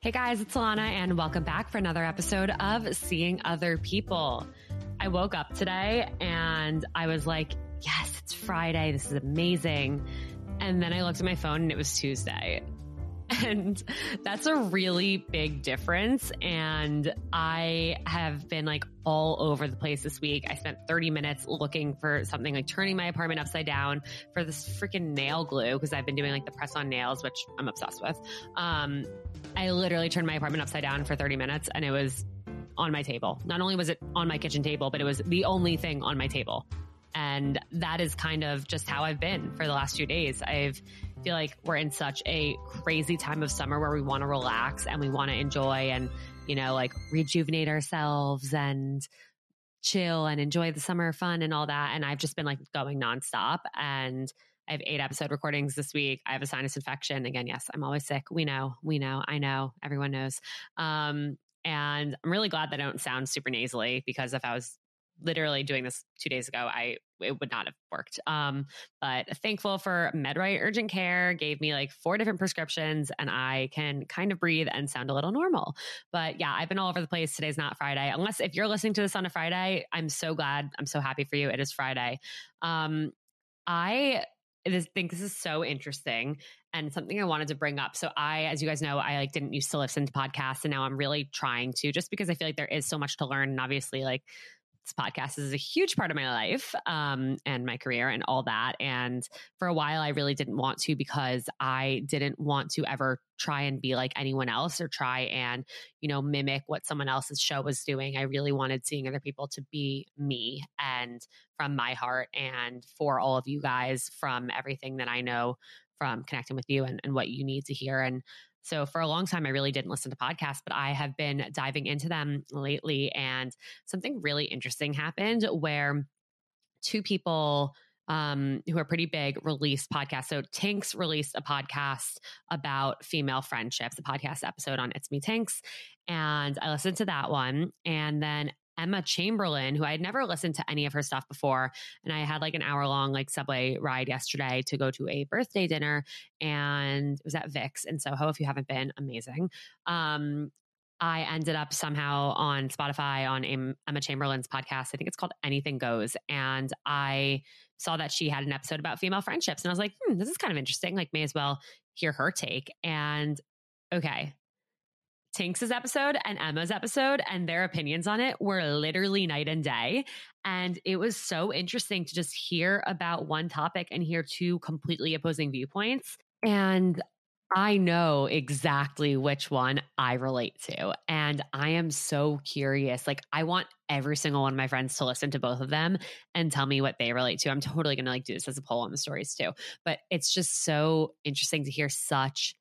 Hey guys, it's Alana, and welcome back for another episode of Seeing Other People. I woke up today and I was like, yes, it's Friday. This is amazing. And then I looked at my phone and it was Tuesday. And that's a really big difference. And I have been like all over the place this week. I spent 30 minutes looking for something like turning my apartment upside down for this freaking nail glue because I've been doing like the press on nails, which I'm obsessed with. Um, I literally turned my apartment upside down for 30 minutes and it was on my table. Not only was it on my kitchen table, but it was the only thing on my table. And that is kind of just how I've been for the last few days. I feel like we're in such a crazy time of summer where we want to relax and we want to enjoy and, you know, like rejuvenate ourselves and chill and enjoy the summer fun and all that. And I've just been like going nonstop and I have eight episode recordings this week. I have a sinus infection. Again, yes, I'm always sick. We know, we know, I know, everyone knows. Um, and I'm really glad that I don't sound super nasally because if I was literally doing this two days ago, I it would not have worked. Um, but thankful for MedRite Urgent Care gave me like four different prescriptions, and I can kind of breathe and sound a little normal. But yeah, I've been all over the place. Today's not Friday, unless if you're listening to this on a Friday. I'm so glad. I'm so happy for you. It is Friday. Um, I think this is so interesting and something I wanted to bring up. So I, as you guys know, I like didn't used to listen to podcasts and now I'm really trying to just because I feel like there is so much to learn. And obviously like this podcast is a huge part of my life um, and my career and all that. And for a while, I really didn't want to because I didn't want to ever try and be like anyone else or try and, you know, mimic what someone else's show was doing. I really wanted seeing other people to be me and from my heart and for all of you guys from everything that I know from connecting with you and, and what you need to hear. And so for a long time, I really didn't listen to podcasts, but I have been diving into them lately. And something really interesting happened where two people um, who are pretty big released podcasts. So Tinx released a podcast about female friendships, a podcast episode on It's Me Tinx. And I listened to that one. And then Emma Chamberlain, who I had never listened to any of her stuff before. And I had like an hour long like subway ride yesterday to go to a birthday dinner and it was at Vix in Soho. If you haven't been, amazing. Um, I ended up somehow on Spotify on Emma Chamberlain's podcast. I think it's called Anything Goes. And I saw that she had an episode about female friendships. And I was like, hmm, this is kind of interesting. Like, may as well hear her take. And okay, Tinx's episode and Emma's episode and their opinions on it were literally night and day. And it was so interesting to just hear about one topic and hear two completely opposing viewpoints. And I know exactly which one I relate to. And I am so curious. Like, I want every single one of my friends to listen to both of them and tell me what they relate to. I'm totally going to like do this as a poll on the stories too. But it's just so interesting to hear such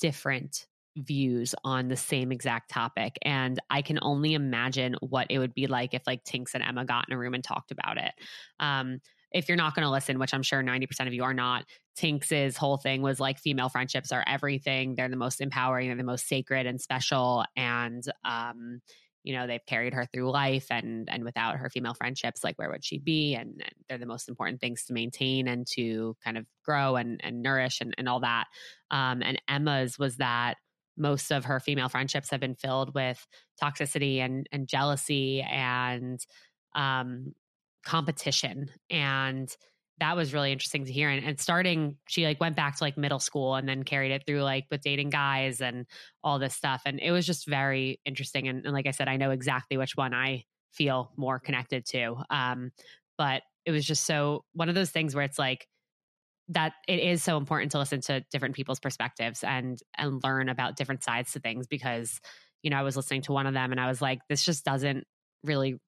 different views on the same exact topic. And I can only imagine what it would be like if like Tinx and Emma got in a room and talked about it. Um, if you're not going to listen, which I'm sure 90% of you are not, Tinx's whole thing was like female friendships are everything. They're the most empowering, they're the most sacred and special. And, um, you know, they've carried her through life and and without her female friendships, like where would she be? And, and they're the most important things to maintain and to kind of grow and, and nourish and, and all that. Um, and Emma's was that most of her female friendships have been filled with toxicity and, and jealousy and um, competition. And that was really interesting to hear. And, and, starting, she like went back to like middle school and then carried it through like with dating guys and all this stuff. And it was just very interesting. And, and like I said, I know exactly which one I feel more connected to. Um, but it was just so one of those things where it's like, that it is so important to listen to different people's perspectives and and learn about different sides to things because you know I was listening to one of them and I was like this just doesn't really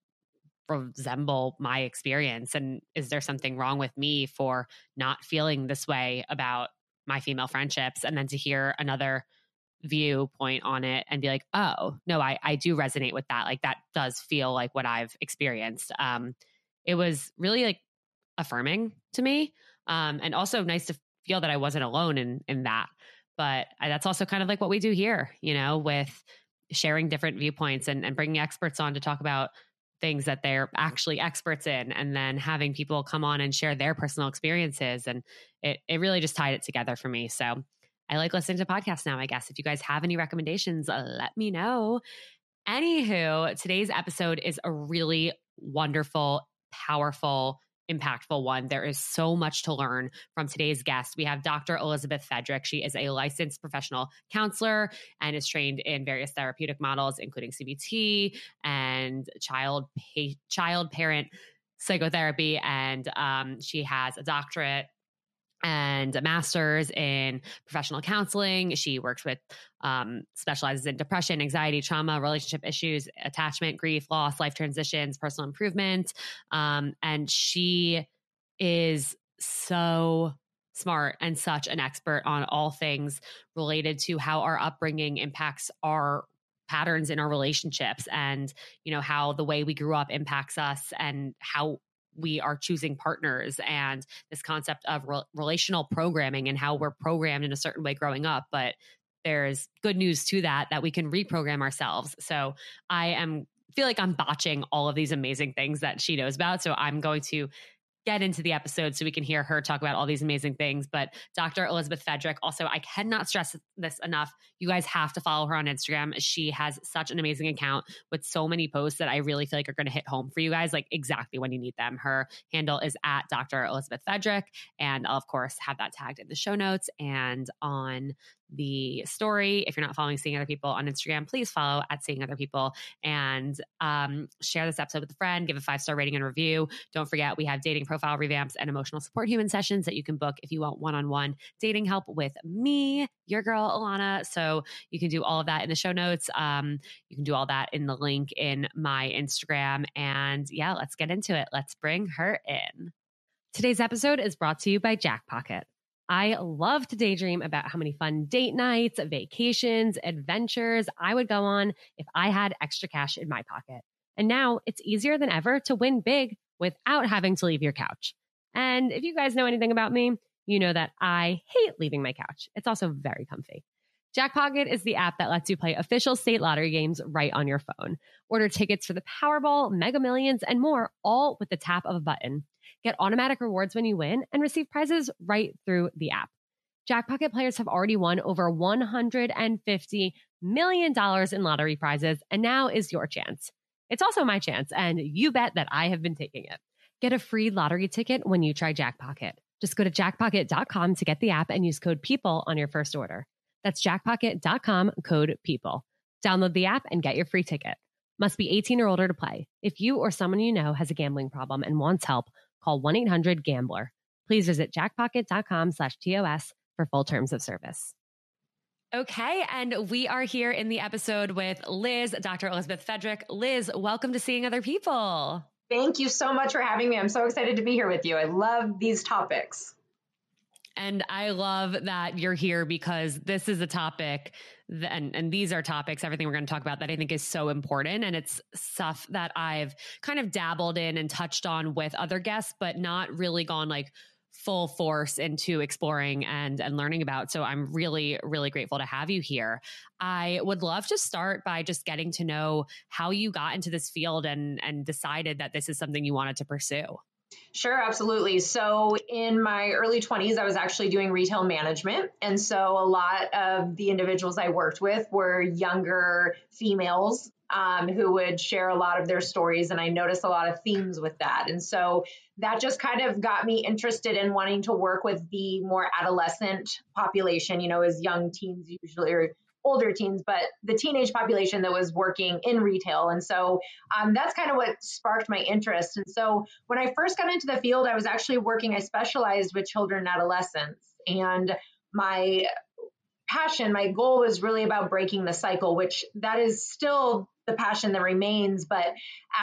resemble my experience and is there something wrong with me for not feeling this way about my female friendships? And then to hear another viewpoint on it and be like oh no I I do resonate with that like that does feel like what I've experienced. Um it was really like affirming to me um, and also nice to feel that I wasn't alone in in that. But that's also kind of like what we do here, you know, with sharing different viewpoints and, and bringing experts on to talk about things that they're actually experts in and then having people come on and share their personal experiences and it, it really just tied it together for me so I like listening to podcasts now, I guess. If you guys have any recommendations, uh, let me know. Anywho, today's episode is a really wonderful, powerful, impactful one. There is so much to learn from today's guest. We have Dr. Elizabeth Fedrick. She is a licensed professional counselor and is trained in various therapeutic models, including CBT and child pa- child parent psychotherapy. And um, she has a doctorate and a master's in professional counseling. She works with, um, specializes in depression, anxiety, trauma, relationship issues, attachment, grief, loss, life transitions, personal improvement. Um, and she is so smart and such an expert on all things related to how our upbringing impacts our patterns in our relationships and you know how the way we grew up impacts us and how we are choosing partners and this concept of re- relational programming and how we're programmed in a certain way growing up but there's good news to that that we can reprogram ourselves. So i am feel like i'm botching all of these amazing things that she knows about. So i'm going to get into the episode so we can hear her talk about all these amazing things. But Dr. Elizabeth Fedrick, also, I cannot stress this enough. You guys have to follow her on Instagram. She has such an amazing account with so many posts that I really feel like are going to hit home for you guys, like exactly when you need them. Her handle is at Dr. Elizabeth Fedrick. And I'll, of course, have that tagged in the show notes and on the story. If you're not following Seeing Other People on Instagram, please follow at Seeing Other People and um, share this episode with a friend. Give a five star rating and review. Don't forget, we have dating profile revamps and emotional support human sessions that you can book if you want one on one dating help with me, your girl, Alana. So you can do all of that in the show notes. Um, you can do all that in the link in my Instagram. And yeah, let's get into it. Let's bring her in. Today's episode is brought to you by Jackpocket. I love to daydream about how many fun date nights, vacations, adventures I would go on if I had extra cash in my pocket. And now it's easier than ever to win big without having to leave your couch. And if you guys know anything about me, you know that I hate leaving my couch. It's also very comfy. Jackpocket is the app that lets you play official state lottery games right on your phone. Order tickets for the Powerball, Mega Millions, and more, all with the tap of a button. Get automatic rewards when you win and receive prizes right through the app. Jackpocket players have already won over $150 million in lottery prizes, and now is your chance. It's also my chance, and you bet that I have been taking it. Get a free lottery ticket when you try Jackpocket. Just go to jackpocket.com to get the app and use code PEOPLE on your first order. That's jackpocket.com code PEOPLE. Download the app and get your free ticket. Must be 18 or older to play. If you or someone you know has a gambling problem and wants help, Call 1-800-GAMBLER. Please visit jackpocket.com slash TOS for full terms of service. Okay, and we are here in the episode with Liz, Dr. Elizabeth Fedrick. Liz, welcome to Seeing Other People. Thank you so much for having me. I'm so excited to be here with you. I love these topics. And I love that you're here because this is a topic that, and, and these are topics, everything we're going to talk about that I think is so important. And it's stuff that I've kind of dabbled in and touched on with other guests, but not really gone like full force into exploring and and learning about so i'm really really grateful to have you here i would love to start by just getting to know how you got into this field and and decided that this is something you wanted to pursue Sure, absolutely. So, in my early 20s, I was actually doing retail management. And so, a lot of the individuals I worked with were younger females um, who would share a lot of their stories. And I noticed a lot of themes with that. And so, that just kind of got me interested in wanting to work with the more adolescent population, you know, as young teens usually are older teens, but the teenage population that was working in retail. And so um, that's kind of what sparked my interest. And so when I first got into the field, I was actually working, I specialized with children and adolescents. And my passion, my goal was really about breaking the cycle, which that is still the passion that remains. But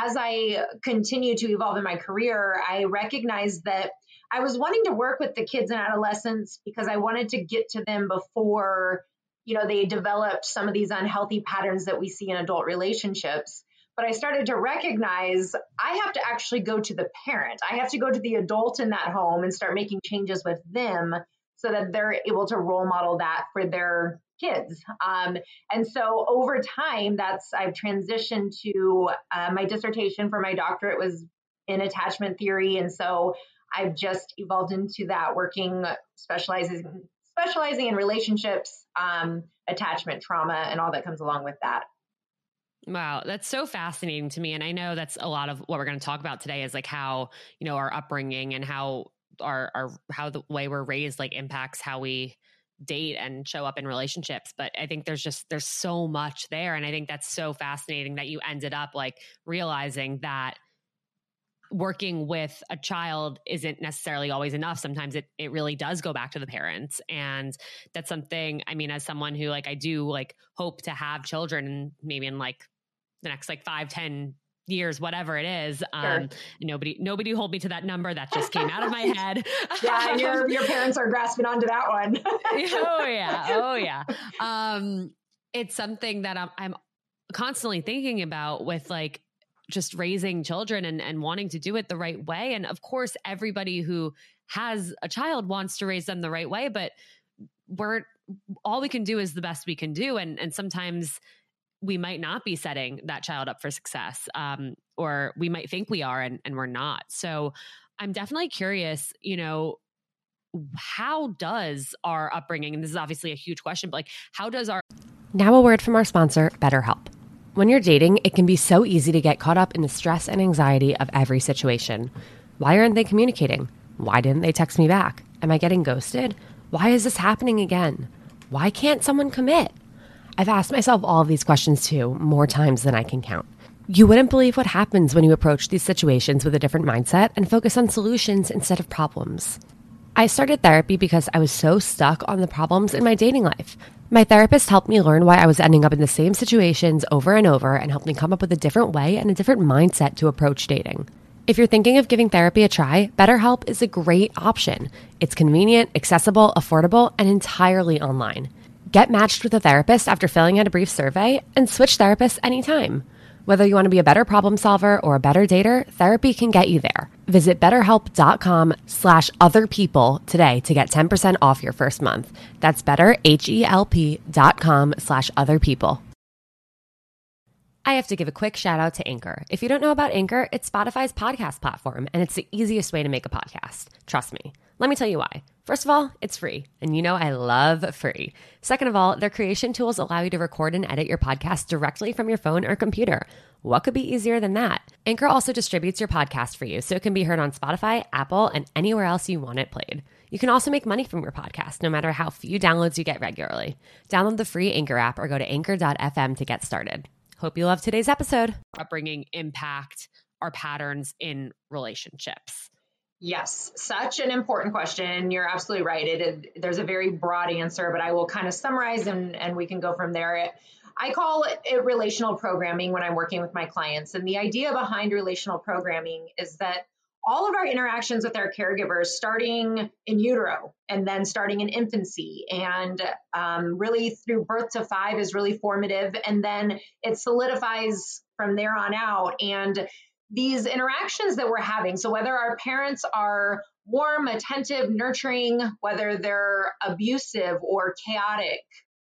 as I continue to evolve in my career, I recognized that I was wanting to work with the kids and adolescents because I wanted to get to them before you know, they developed some of these unhealthy patterns that we see in adult relationships. But I started to recognize I have to actually go to the parent. I have to go to the adult in that home and start making changes with them so that they're able to role model that for their kids. Um, and so over time, that's I've transitioned to uh, my dissertation for my doctorate was in attachment theory, and so I've just evolved into that, working specializing specializing in relationships, um, attachment trauma, and all that comes along with that. Wow, that's so fascinating to me. And I know that's a lot of what we're going to talk about today is like how, you know, our upbringing and how our, our, how the way we're raised like impacts how we date and show up in relationships. But I think there's just, there's so much there. And I think that's so fascinating that you ended up like realizing that working with a child isn't necessarily always enough. Sometimes it it really does go back to the parents. And that's something, I mean, as someone who like I do like hope to have children maybe in like the next like five, ten years, whatever it is. Sure. Um, nobody, nobody hold me to that number. That just came out of my head. yeah, and your your parents are grasping onto that one. oh yeah, oh yeah. Um, it's something that I'm, I'm constantly thinking about with like just raising children and and wanting to do it the right way. And of course, everybody who has a child wants to raise them the right way, but we're all we can do is the best we can do. And and sometimes we might not be setting that child up for success um, or we might think we are and, and we're not. So i'm definitely curious you know how does our upbringing and this is obviously a huge question but like how does our now a word from our sponsor betterhelp when you're dating it can be so easy to get caught up in the stress and anxiety of every situation. Why aren't they communicating? Why didn't they text me back? Am i getting ghosted? Why is this happening again? Why can't someone commit? I've asked myself all of these questions too, more times than I can count. You wouldn't believe what happens when you approach these situations with a different mindset and focus on solutions instead of problems. I started therapy because I was so stuck on the problems in my dating life. My therapist helped me learn why I was ending up in the same situations over and over and helped me come up with a different way and a different mindset to approach dating. If you're thinking of giving therapy a try, BetterHelp is a great option. It's convenient, accessible, affordable, and entirely online. Get matched with a therapist after filling out a brief survey and switch therapists anytime. Whether you want to be a better problem solver or a better dater, therapy can get you there. Visit betterhelp.com slash other people today to get 10% off your first month. That's betterhelp.com slash other people. I have to give a quick shout out to Anchor. If you don't know about Anchor, it's Spotify's podcast platform, and it's the easiest way to make a podcast. Trust me. Let me tell you why. First of all, it's free, and you know I love free. Second of all, their creation tools allow you to record and edit your podcast directly from your phone or computer. What could be easier than that? Anchor also distributes your podcast for you so it can be heard on Spotify, Apple, and anywhere else you want it played. You can also make money from your podcast no matter how few downloads you get regularly. Download the free Anchor app or go to anchor.fm to get started. Hope you love today's episode. Upbringing impact our patterns in relationships. Yes, such an important question. You're absolutely right. It, it, there's a very broad answer, but I will kind of summarize and, and we can go from there. It, I call it, relational programming when I'm working with my clients. And the idea behind relational programming is that all of our interactions with our caregivers, starting in utero and then starting in infancy, and um, really through birth to five, is really formative. And then it solidifies from there on out. And these interactions that we're having. So, whether our parents are warm, attentive, nurturing, whether they're abusive or chaotic,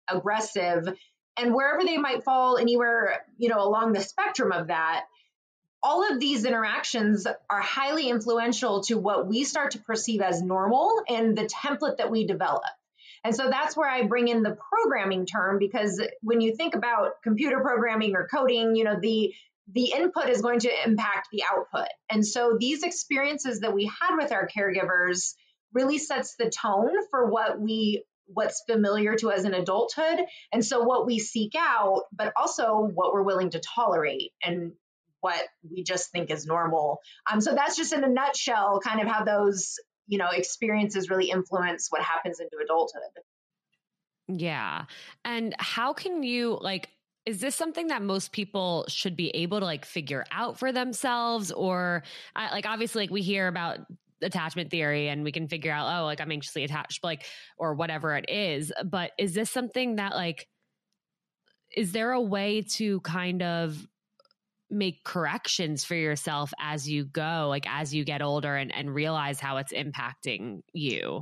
aggressive, and wherever they might fall anywhere, you know, along the spectrum of that, all of these interactions are highly influential to what we start to perceive as normal and the template that we develop. And so that's where I bring in the programming term because when you think about computer programming or coding, you know, the the input is going to impact the output. And so these experiences that we had with our caregivers really sets the tone for what we what's familiar to us in adulthood. And so what we seek out but also what we're willing to tolerate and what we just think is normal. Um, so that's just in a nutshell kind of how those you know experiences really influence what happens into adulthood. Yeah. And how can you like is this something that most people should be able to like figure out for themselves? Or like obviously like we hear about attachment theory and we can figure out oh like i'm anxiously attached like or whatever it is. But is this something that like is there a way to kind of make corrections for yourself as you go like as you get older and, and realize how it's impacting you?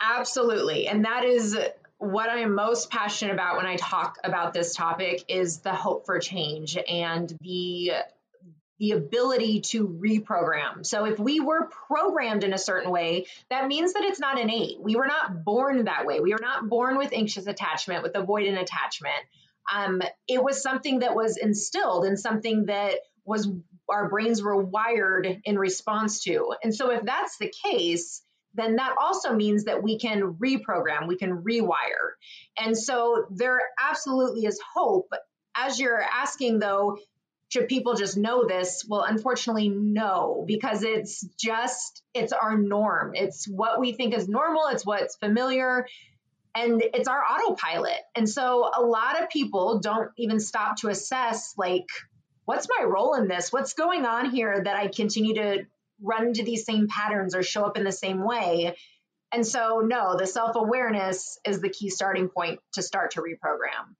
Absolutely. And that is what I'm most passionate about when I talk about this topic is the hope for change and the the ability to reprogram. So if we were programmed in a certain way, that means that it's not innate. We were not born that way. We were not born with anxious attachment, with avoidant attachment. Um, it was something that was instilled and something that was our brains were wired in response to. And so if that's the case, then that also means that we can reprogram, we can rewire. And so there absolutely is hope. As you're asking though, should people just know this? Well, unfortunately, no, because it's just, it's our norm. It's what we think is normal, it's what's familiar, and it's our autopilot. And so a lot of people don't even stop to assess, like, what's my role in this? What's going on here that I continue to run into these same patterns or show up in the same way? And so, no, the self awareness is the key starting point to start to reprogram.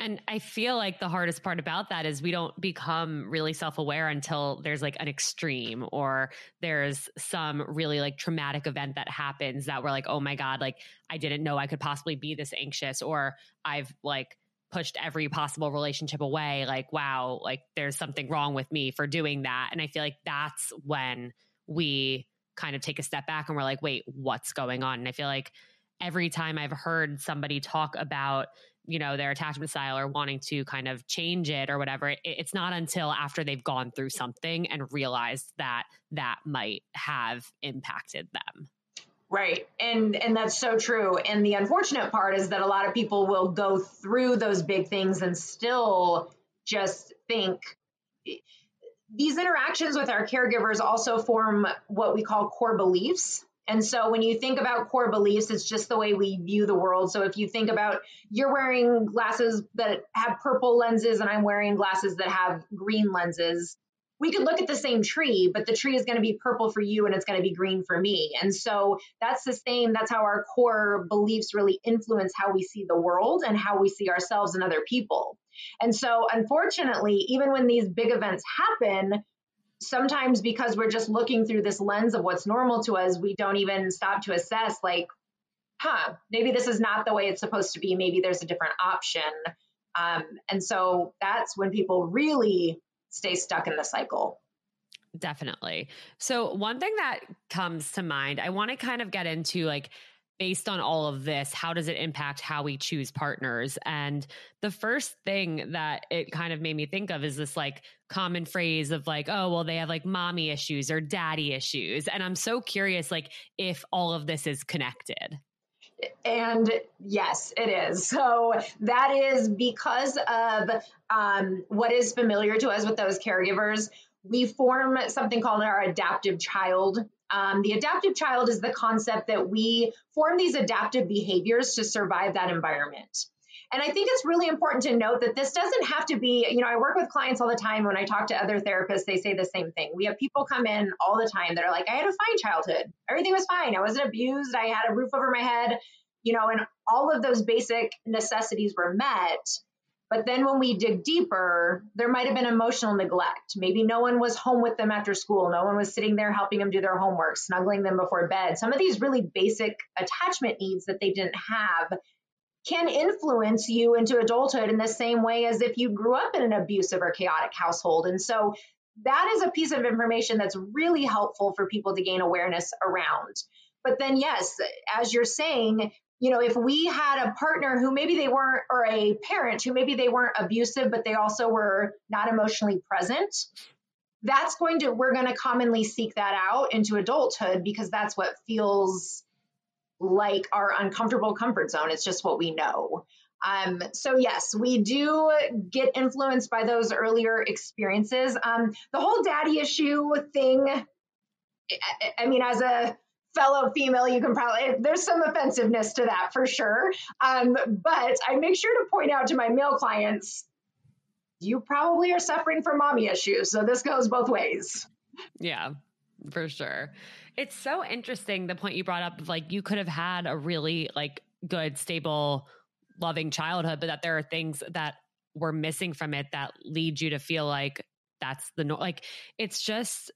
And I feel like the hardest part about that is we don't become really self aware until there's like an extreme or there's some really like traumatic event that happens that we're like, oh my God, like I didn't know I could possibly be this anxious or I've like pushed every possible relationship away. Like, wow, like there's something wrong with me for doing that. And I feel like that's when we kind of take a step back and we're like, wait, what's going on? And I feel like every time I've heard somebody talk about, you know, their attachment style or wanting to kind of change it or whatever, it, it's not until after they've gone through something and realized that that might have impacted them. Right. And and that's so true. And the unfortunate part is that a lot of people will go through those big things and still just think these interactions with our caregivers also form what we call core beliefs. And so when you think about core beliefs, it's just the way we view the world. So if you think about you're wearing glasses that have purple lenses and I'm wearing glasses that have green lenses, we could look at the same tree, but the tree is going to be purple for you and it's going to be green for me. And so that's the same. That's how our core beliefs really influence how we see the world and how we see ourselves and other people. And so, unfortunately, even when these big events happen, sometimes because we're just looking through this lens of what's normal to us, we don't even stop to assess, like, huh, maybe this is not the way it's supposed to be. Maybe there's a different option. Um, and so that's when people really stay stuck in the cycle. Definitely. So, one thing that comes to mind, I want to kind of get into like, based on all of this, how does it impact how we choose partners? And the first thing that it kind of made me think of is this like common phrase of like, oh, well, they have like mommy issues or daddy issues. And I'm so curious, like, if all of this is connected. And yes, it is. So that is because of um, what is familiar to us with those caregivers. We form something called our adaptive child. Um, the adaptive child is the concept that we form these adaptive behaviors to survive that environment. And I think it's really important to note that this doesn't have to be, you know, I work with clients all the time. When I talk to other therapists, they say the same thing. We have people come in all the time that are like, I had a fine childhood. Everything was fine. I wasn't abused. I had a roof over my head, you know, and all of those basic necessities were met. But then when we dig deeper, there might have been emotional neglect. Maybe no one was home with them after school. No one was sitting there helping them do their homework, snuggling them before bed. Some of these really basic attachment needs that they didn't have can influence you into adulthood in the same way as if you grew up in an abusive or chaotic household. And so that is a piece of information that's really helpful for people to gain awareness around. But then, yes, as you're saying, you know, if we had a partner who maybe they weren't, or a parent who maybe they weren't abusive, but they also were not emotionally present, that's going to, we're going to commonly seek that out into adulthood because that's what feels like our uncomfortable comfort zone. It's just what we know. Um, so yes, we do get influenced by those earlier experiences. Um, the whole daddy issue thing. I, I mean, as a fellow female, you can probably there's some offensiveness to that for sure. Um, but I make sure to point out to my male clients, you probably are suffering from mommy issues. So this goes both ways. Yeah, for sure. It's so interesting the point you brought up of like you could have had a really like good, stable, loving childhood, but that there are things that were missing from it that lead you to feel like that's the no like it's just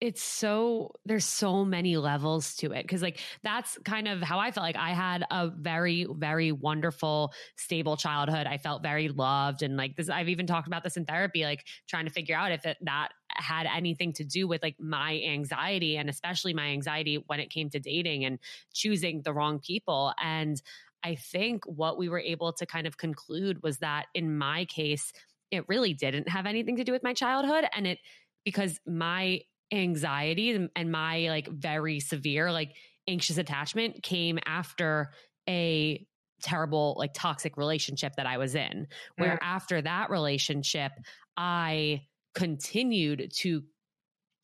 it's so there's so many levels to it because like that's kind of how i felt like i had a very very wonderful stable childhood. I felt very loved and like this i've even talked about this in therapy like trying to figure out if it, that had anything to do with like my anxiety and especially my anxiety when it came to dating and choosing the wrong people and i think what we were able to kind of conclude was that in my case it really didn't have anything to do with my childhood and it because my anxiety and my like very severe like anxious attachment came after a terrible like toxic relationship that I was in where mm. after that relationship I continued to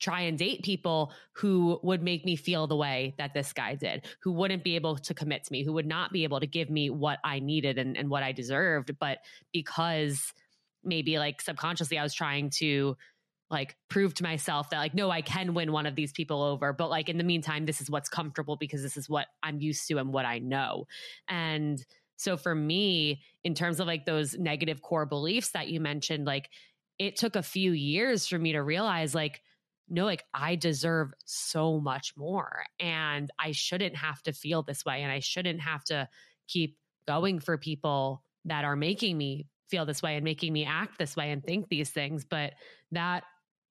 try and date people who would make me feel the way that this guy did, who wouldn't be able to commit to me, who would not be able to give me what I needed and, and what I deserved. But because maybe like subconsciously I was trying to like prove to myself that like no i can win one of these people over but like in the meantime this is what's comfortable because this is what i'm used to and what i know and so for me in terms of like those negative core beliefs that you mentioned like it took a few years for me to realize like no like i deserve so much more and i shouldn't have to feel this way and i shouldn't have to keep going for people that are making me feel this way and making me act this way and think these things but that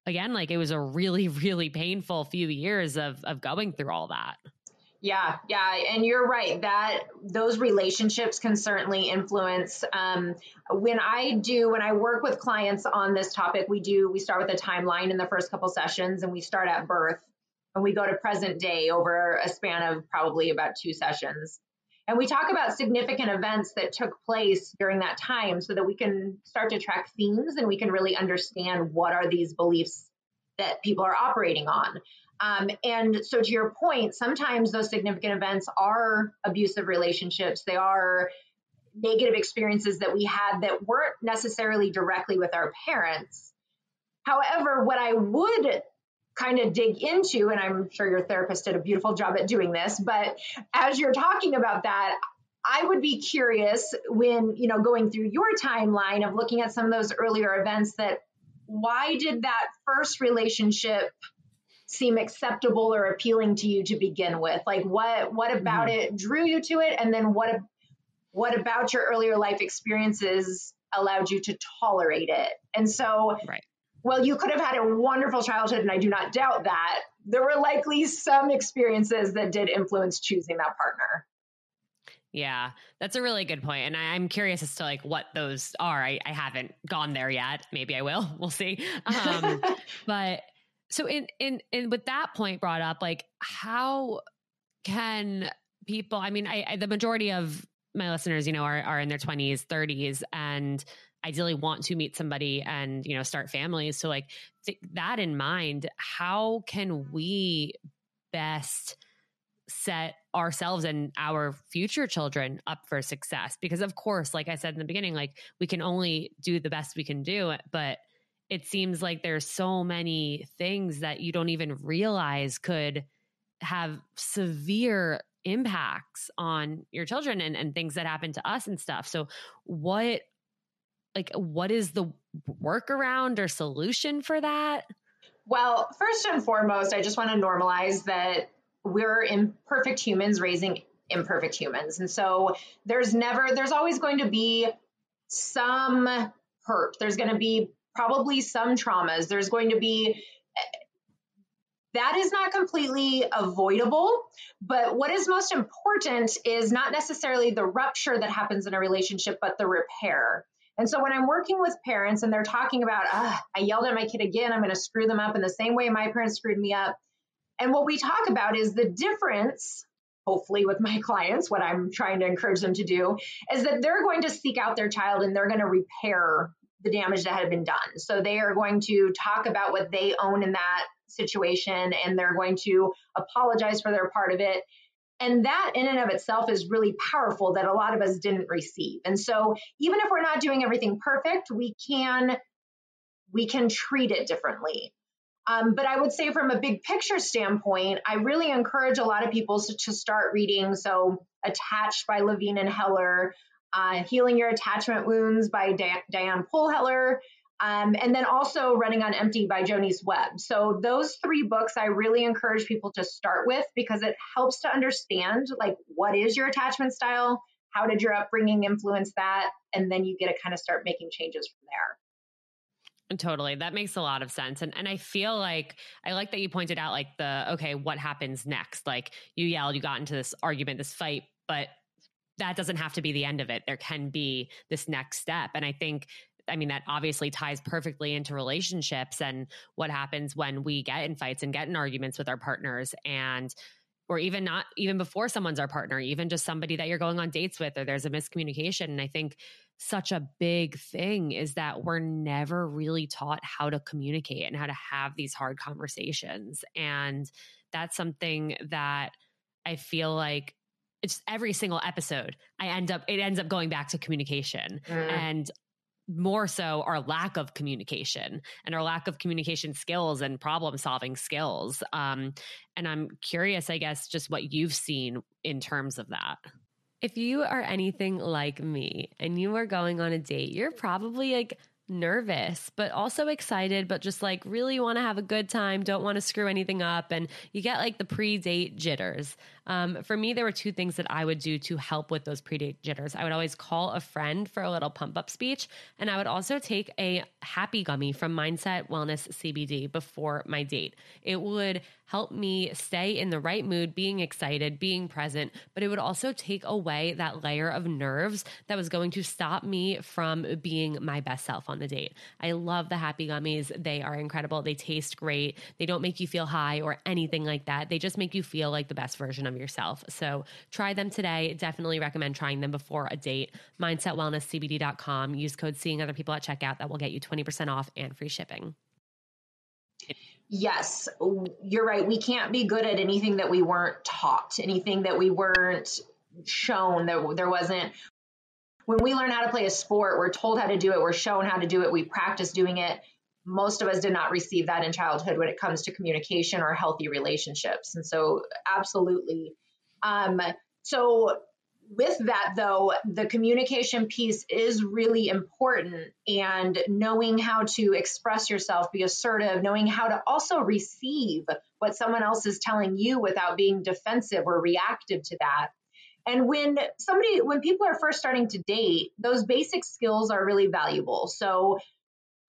again, like it was a really, really painful few years of of going through all that. Yeah, yeah, and you're right that those relationships can certainly influence. Um, when I do, when I work with clients on this topic, we do we start with a timeline in the first couple sessions, and we start at birth, and we go to present day over a span of probably about two sessions. And we talk about significant events that took place during that time so that we can start to track themes and we can really understand what are these beliefs that people are operating on. Um, and so, to your point, sometimes those significant events are abusive relationships, they are negative experiences that we had that weren't necessarily directly with our parents. However, what I would kind of dig into, and I'm sure your therapist did a beautiful job at doing this, but as you're talking about that, I would be curious when, you know, going through your timeline of looking at some of those earlier events that why did that first relationship seem acceptable or appealing to you to begin with? Like what what about mm-hmm. it drew you to it and then what what about your earlier life experiences allowed you to tolerate it? And so right well, you could have had a wonderful childhood, and I do not doubt that. There were likely some experiences that did influence choosing that partner. Yeah, that's a really good point. And I, am curious as to like what those are. I, I, haven't gone there yet. Maybe I will. We'll see. Um, but so in, in in with that point brought up, like how can people? I mean, I, I the majority of my listeners, you know, are are in their 20s, 30s, and ideally want to meet somebody and you know start families so like th- that in mind how can we best set ourselves and our future children up for success because of course like i said in the beginning like we can only do the best we can do but it seems like there's so many things that you don't even realize could have severe impacts on your children and, and things that happen to us and stuff so what like what is the workaround or solution for that? Well, first and foremost, I just want to normalize that we're imperfect humans raising imperfect humans. And so there's never, there's always going to be some hurt. There's going to be probably some traumas. There's going to be, that is not completely avoidable. But what is most important is not necessarily the rupture that happens in a relationship, but the repair. And so when I'm working with parents and they're talking about, I yelled at my kid again, I'm going to screw them up in the same way my parents screwed me up. And what we talk about is the difference, hopefully with my clients, what I'm trying to encourage them to do is that they're going to seek out their child and they're going to repair the damage that had been done. So they are going to talk about what they own in that situation and they're going to apologize for their part of it and that in and of itself is really powerful that a lot of us didn't receive. And so even if we're not doing everything perfect, we can we can treat it differently. Um, but I would say from a big picture standpoint, I really encourage a lot of people to, to start reading. So Attached by Levine and Heller, uh, Healing Your Attachment Wounds by Di- Diane Poole Heller, Um, and then also Running on Empty by Jonice Webb. So those three books I really encourage people to start with because it helps to understand like what is your attachment style, how did your upbringing influence that, and then you get to kind of start making changes from there. Totally. That makes a lot of sense. And and I feel like I like that you pointed out like the okay, what happens next? Like you yelled, you got into this argument, this fight, but that doesn't have to be the end of it. There can be this next step. And I think I mean, that obviously ties perfectly into relationships and what happens when we get in fights and get in arguments with our partners and or even not even before someone's our partner, even just somebody that you're going on dates with or there's a miscommunication. And I think such a big thing is that we're never really taught how to communicate and how to have these hard conversations. And that's something that I feel like it's every single episode i end up it ends up going back to communication mm. and more so our lack of communication and our lack of communication skills and problem solving skills um, and i'm curious i guess just what you've seen in terms of that if you are anything like me and you are going on a date you're probably like nervous, but also excited, but just like really want to have a good time, don't want to screw anything up. And you get like the pre date jitters. Um, for me, there were two things that I would do to help with those pre date jitters. I would always call a friend for a little pump up speech, and I would also take a happy gummy from Mindset Wellness CBD before my date. It would help me stay in the right mood, being excited, being present, but it would also take away that layer of nerves that was going to stop me from being my best self on the date. I love the happy gummies. They are incredible. They taste great. They don't make you feel high or anything like that. They just make you feel like the best version of yourself. So try them today. Definitely recommend trying them before a date. MindsetWellnessCBD.com. Use code seeing other people at checkout. That will get you 20% off and free shipping. Yes, you're right. We can't be good at anything that we weren't taught, anything that we weren't shown, that there wasn't. When we learn how to play a sport, we're told how to do it, we're shown how to do it, we practice doing it. Most of us did not receive that in childhood when it comes to communication or healthy relationships. And so, absolutely. Um, so, with that though the communication piece is really important and knowing how to express yourself be assertive knowing how to also receive what someone else is telling you without being defensive or reactive to that and when somebody when people are first starting to date those basic skills are really valuable. So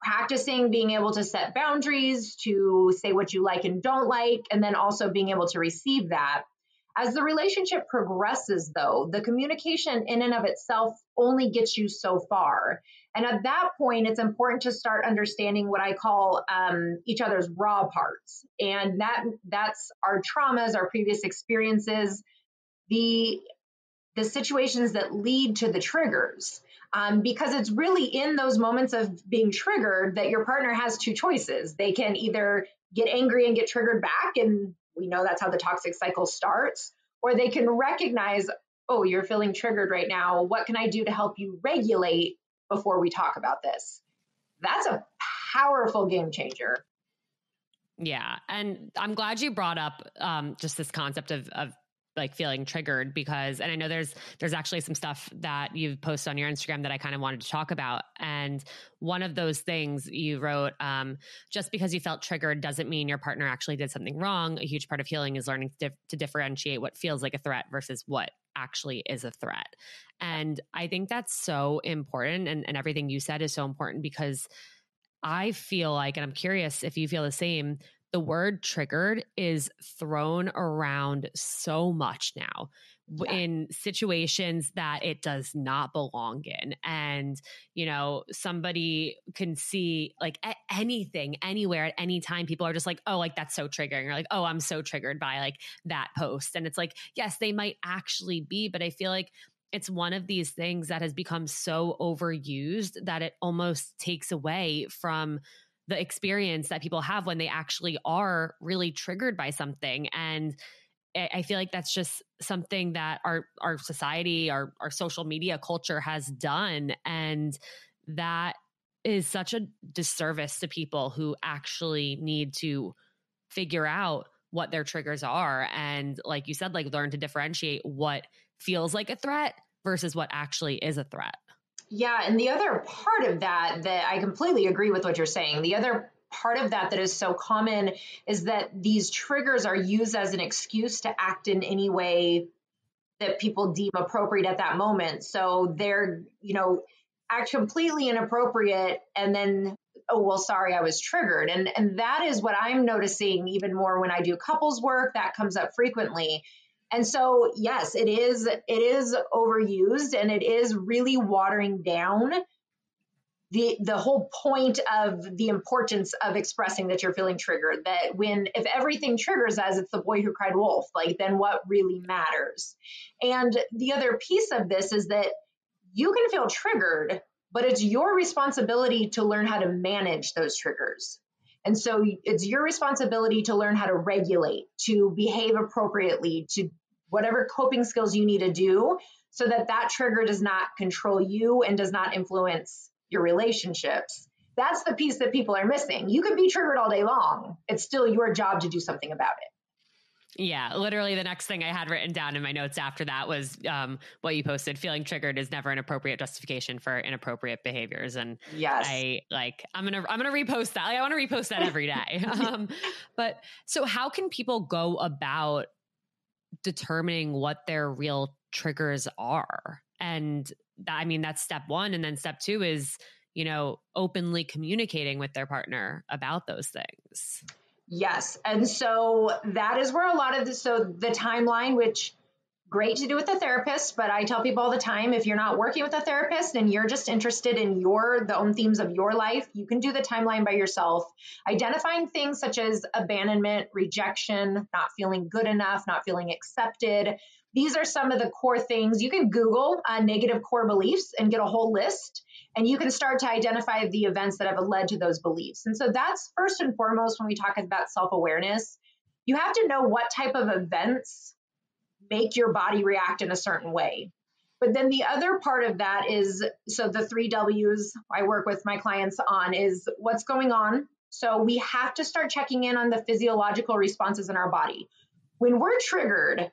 practicing being able to set boundaries to say what you like and don't like and then also being able to receive that. As the relationship progresses, though, the communication in and of itself only gets you so far. And at that point, it's important to start understanding what I call um, each other's raw parts, and that that's our traumas, our previous experiences, the the situations that lead to the triggers. Um, because it's really in those moments of being triggered that your partner has two choices. They can either get angry and get triggered back and we know that's how the toxic cycle starts, or they can recognize, oh, you're feeling triggered right now. What can I do to help you regulate before we talk about this? That's a powerful game changer. Yeah. And I'm glad you brought up um, just this concept of, of like feeling triggered because and I know there's there's actually some stuff that you've posted on your Instagram that I kind of wanted to talk about. And one of those things you wrote um, just because you felt triggered doesn't mean your partner actually did something wrong. A huge part of healing is learning to, dif- to differentiate what feels like a threat versus what actually is a threat. And I think that's so important and, and everything you said is so important because I feel like, and I'm curious if you feel the same, the word triggered is thrown around so much now yeah. in situations that it does not belong in. And, you know, somebody can see like anything, anywhere, at any time, people are just like, oh, like that's so triggering, or like, oh, I'm so triggered by like that post. And it's like, yes, they might actually be, but I feel like it's one of these things that has become so overused that it almost takes away from the experience that people have when they actually are really triggered by something and I feel like that's just something that our our society, our our social media culture has done, and that is such a disservice to people who actually need to figure out what their triggers are, and like you said, like learn to differentiate what feels like a threat versus what actually is a threat. Yeah, and the other part of that that I completely agree with what you're saying. The other part of that that is so common is that these triggers are used as an excuse to act in any way that people deem appropriate at that moment. So they're, you know, act completely inappropriate and then oh well sorry I was triggered. And and that is what I'm noticing even more when I do couples work that comes up frequently and so, yes, it is it is overused and it is really watering down the the whole point of the importance of expressing that you're feeling triggered that when if everything triggers as it's the boy who cried wolf like then what really matters. And the other piece of this is that you can feel triggered but it's your responsibility to learn how to manage those triggers. And so it's your responsibility to learn how to regulate to behave appropriately to whatever coping skills you need to do so that that trigger does not control you and does not influence your relationships. That's the piece that people are missing. You can be triggered all day long. It's still your job to do something about it. Yeah, literally the next thing I had written down in my notes after that was um, what you posted. Feeling triggered is never an appropriate justification for inappropriate behaviors, and yes, I like I'm gonna I'm gonna repost that. Like, I want to repost that every day. um, but so, how can people go about determining what their real triggers are. And that, I mean, that's step one. And then step two is, you know, openly communicating with their partner about those things. Yes. And so that is where a lot of the, so the timeline, which great to do with a therapist, but I tell people all the time if you're not working with a therapist and you're just interested in your the own themes of your life, you can do the timeline by yourself. Identifying things such as abandonment, rejection, not feeling good enough, not feeling accepted. These are some of the core things. You can Google uh, negative core beliefs and get a whole list, and you can start to identify the events that have led to those beliefs. And so that's first and foremost when we talk about self awareness. You have to know what type of events make your body react in a certain way. But then the other part of that is so the three W's I work with my clients on is what's going on. So we have to start checking in on the physiological responses in our body. When we're triggered,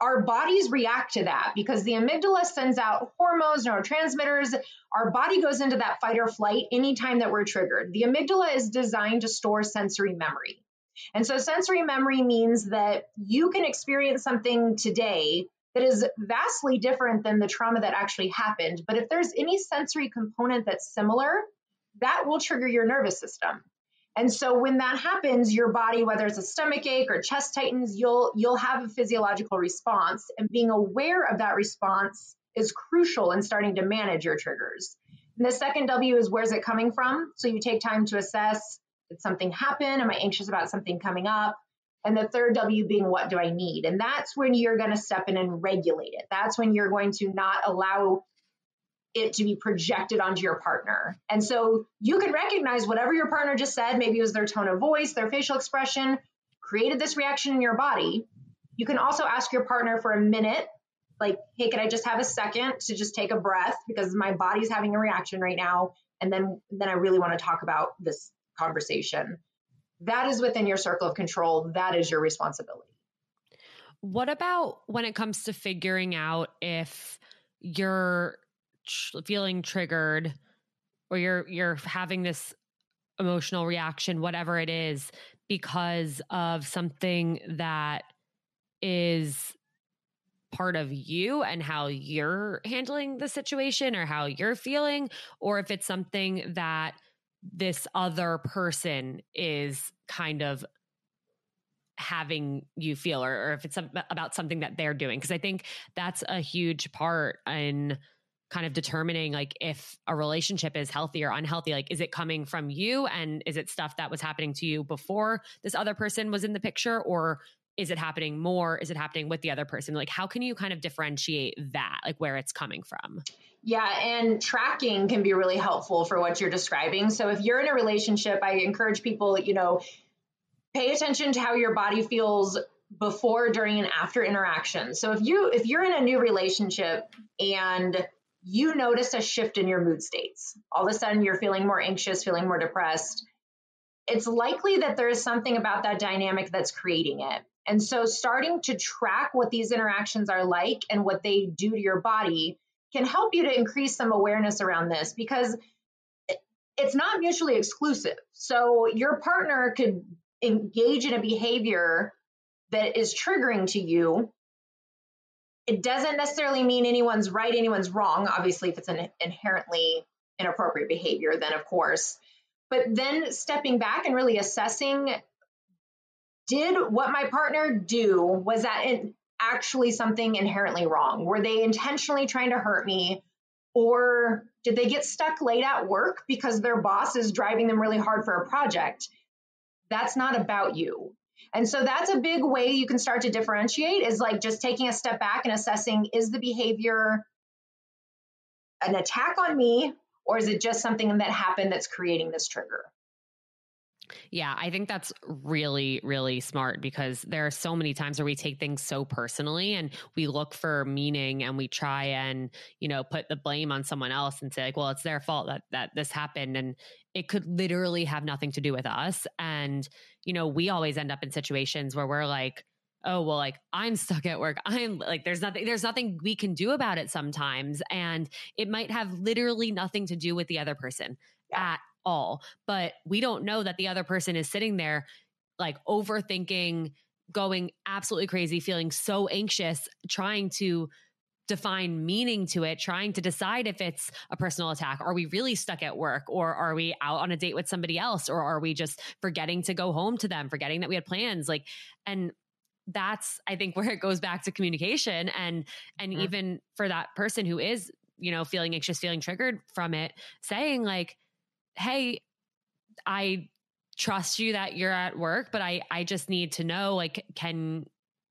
our bodies react to that because the amygdala sends out hormones, neurotransmitters. Our body goes into that fight or flight anytime that we're triggered. The amygdala is designed to store sensory memory. And so sensory memory means that you can experience something today that is vastly different than the trauma that actually happened. But if there's any sensory component that's similar, that will trigger your nervous system. And so when that happens, your body, whether it's a stomach ache or chest tightens, you'll you'll have a physiological response. And being aware of that response is crucial in starting to manage your triggers. And the second W is where's it coming from? So you take time to assess did something happen? Am I anxious about something coming up? And the third W being what do I need? And that's when you're going to step in and regulate it. That's when you're going to not allow it to be projected onto your partner. And so you can recognize whatever your partner just said, maybe it was their tone of voice, their facial expression, created this reaction in your body. You can also ask your partner for a minute, like, hey, can I just have a second to just take a breath because my body's having a reaction right now. And then then I really want to talk about this conversation. That is within your circle of control. That is your responsibility. What about when it comes to figuring out if you're tr- feeling triggered or you're you're having this emotional reaction whatever it is because of something that is part of you and how you're handling the situation or how you're feeling or if it's something that this other person is kind of having you feel or, or if it's about something that they're doing. Because i think that's a huge part in kind of determining like if a relationship is healthy or unhealthy like is it coming from you? And is it stuff that was happening to you before this other person was in the picture? Or is it happening more? Is it happening with the other person? Like how can you kind of differentiate that like where it's coming from yeah, and tracking can be really helpful for what you're describing. So if you're in a relationship, I encourage people, you know, pay attention to how your body feels before, during and after interaction. So if you if you're in a new relationship and you notice a shift in your mood states, all of a sudden you're feeling more anxious, feeling more depressed, it's likely that there is something about that dynamic that's creating it. And so starting to track what these interactions are like and what they do to your body can help you to increase some awareness around this because it's not mutually exclusive. So your partner could engage in a behavior that is triggering to you. It doesn't necessarily mean anyone's right, anyone's wrong. Obviously, if it's an inherently inappropriate behavior, then of course. But then stepping back and really assessing did what my partner do was that actually something inherently wrong? Were they intentionally trying to hurt me? Or did they get stuck late at work because their boss is driving them really hard for a project? That's not about you. And so that's a big way you can start to differentiate is like just taking a step back and assessing is the behavior an attack on me or is it just something that happened that's creating this trigger? Yeah, I think that's really, really smart because there are so many times where we take things so personally and we look for meaning and we try and, you know, put the blame on someone else and say, like, well, it's their fault that, that this happened. And it could literally have nothing to do with us. And, you know, we always end up in situations where we're like, oh well like i'm stuck at work i'm like there's nothing there's nothing we can do about it sometimes and it might have literally nothing to do with the other person yeah. at all. But we don't know that the other person is sitting there like overthinking, going absolutely crazy, feeling so anxious, trying to define meaning to it, trying to decide if it's a personal attack. Are we really stuck at work or are we out on a date with somebody else or are we just forgetting to go home to them, forgetting that we had plans? Like, and that's I think where it goes back to communication and and mm-hmm. even for that person who is, you know, feeling anxious, feeling triggered from it, saying like, hey, I trust you that you're at work, but I I just need to know like can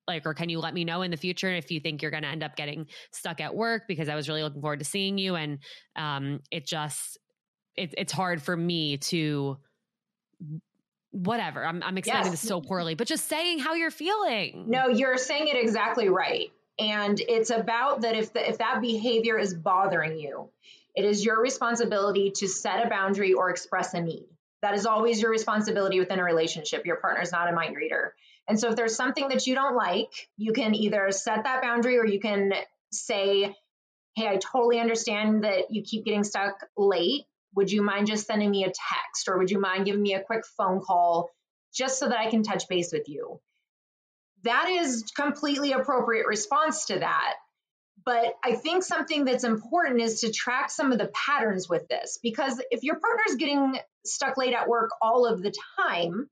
like or can you let me know in the future if you think you're going to end up getting stuck at work because I was really looking forward to seeing you and um it just it, it's hard for me to whatever. I'm I'm explaining yes. this so poorly, but just saying how you're feeling. No, you're saying it exactly right. And it's about that if the, if that behavior is bothering you, it is your responsibility to set a boundary or express a need. That is always your responsibility within a relationship. Your partner is not a mind reader. And so if there's something that you don't like, you can either set that boundary or you can say, Hey, I totally understand that you keep getting stuck late. Would you mind just sending me a text or would you mind giving me a quick phone call just so that I can touch base with you? That is completely appropriate response to that. But I think something that's important is to track some of the patterns with this because if your partner's getting stuck late at work all of the time,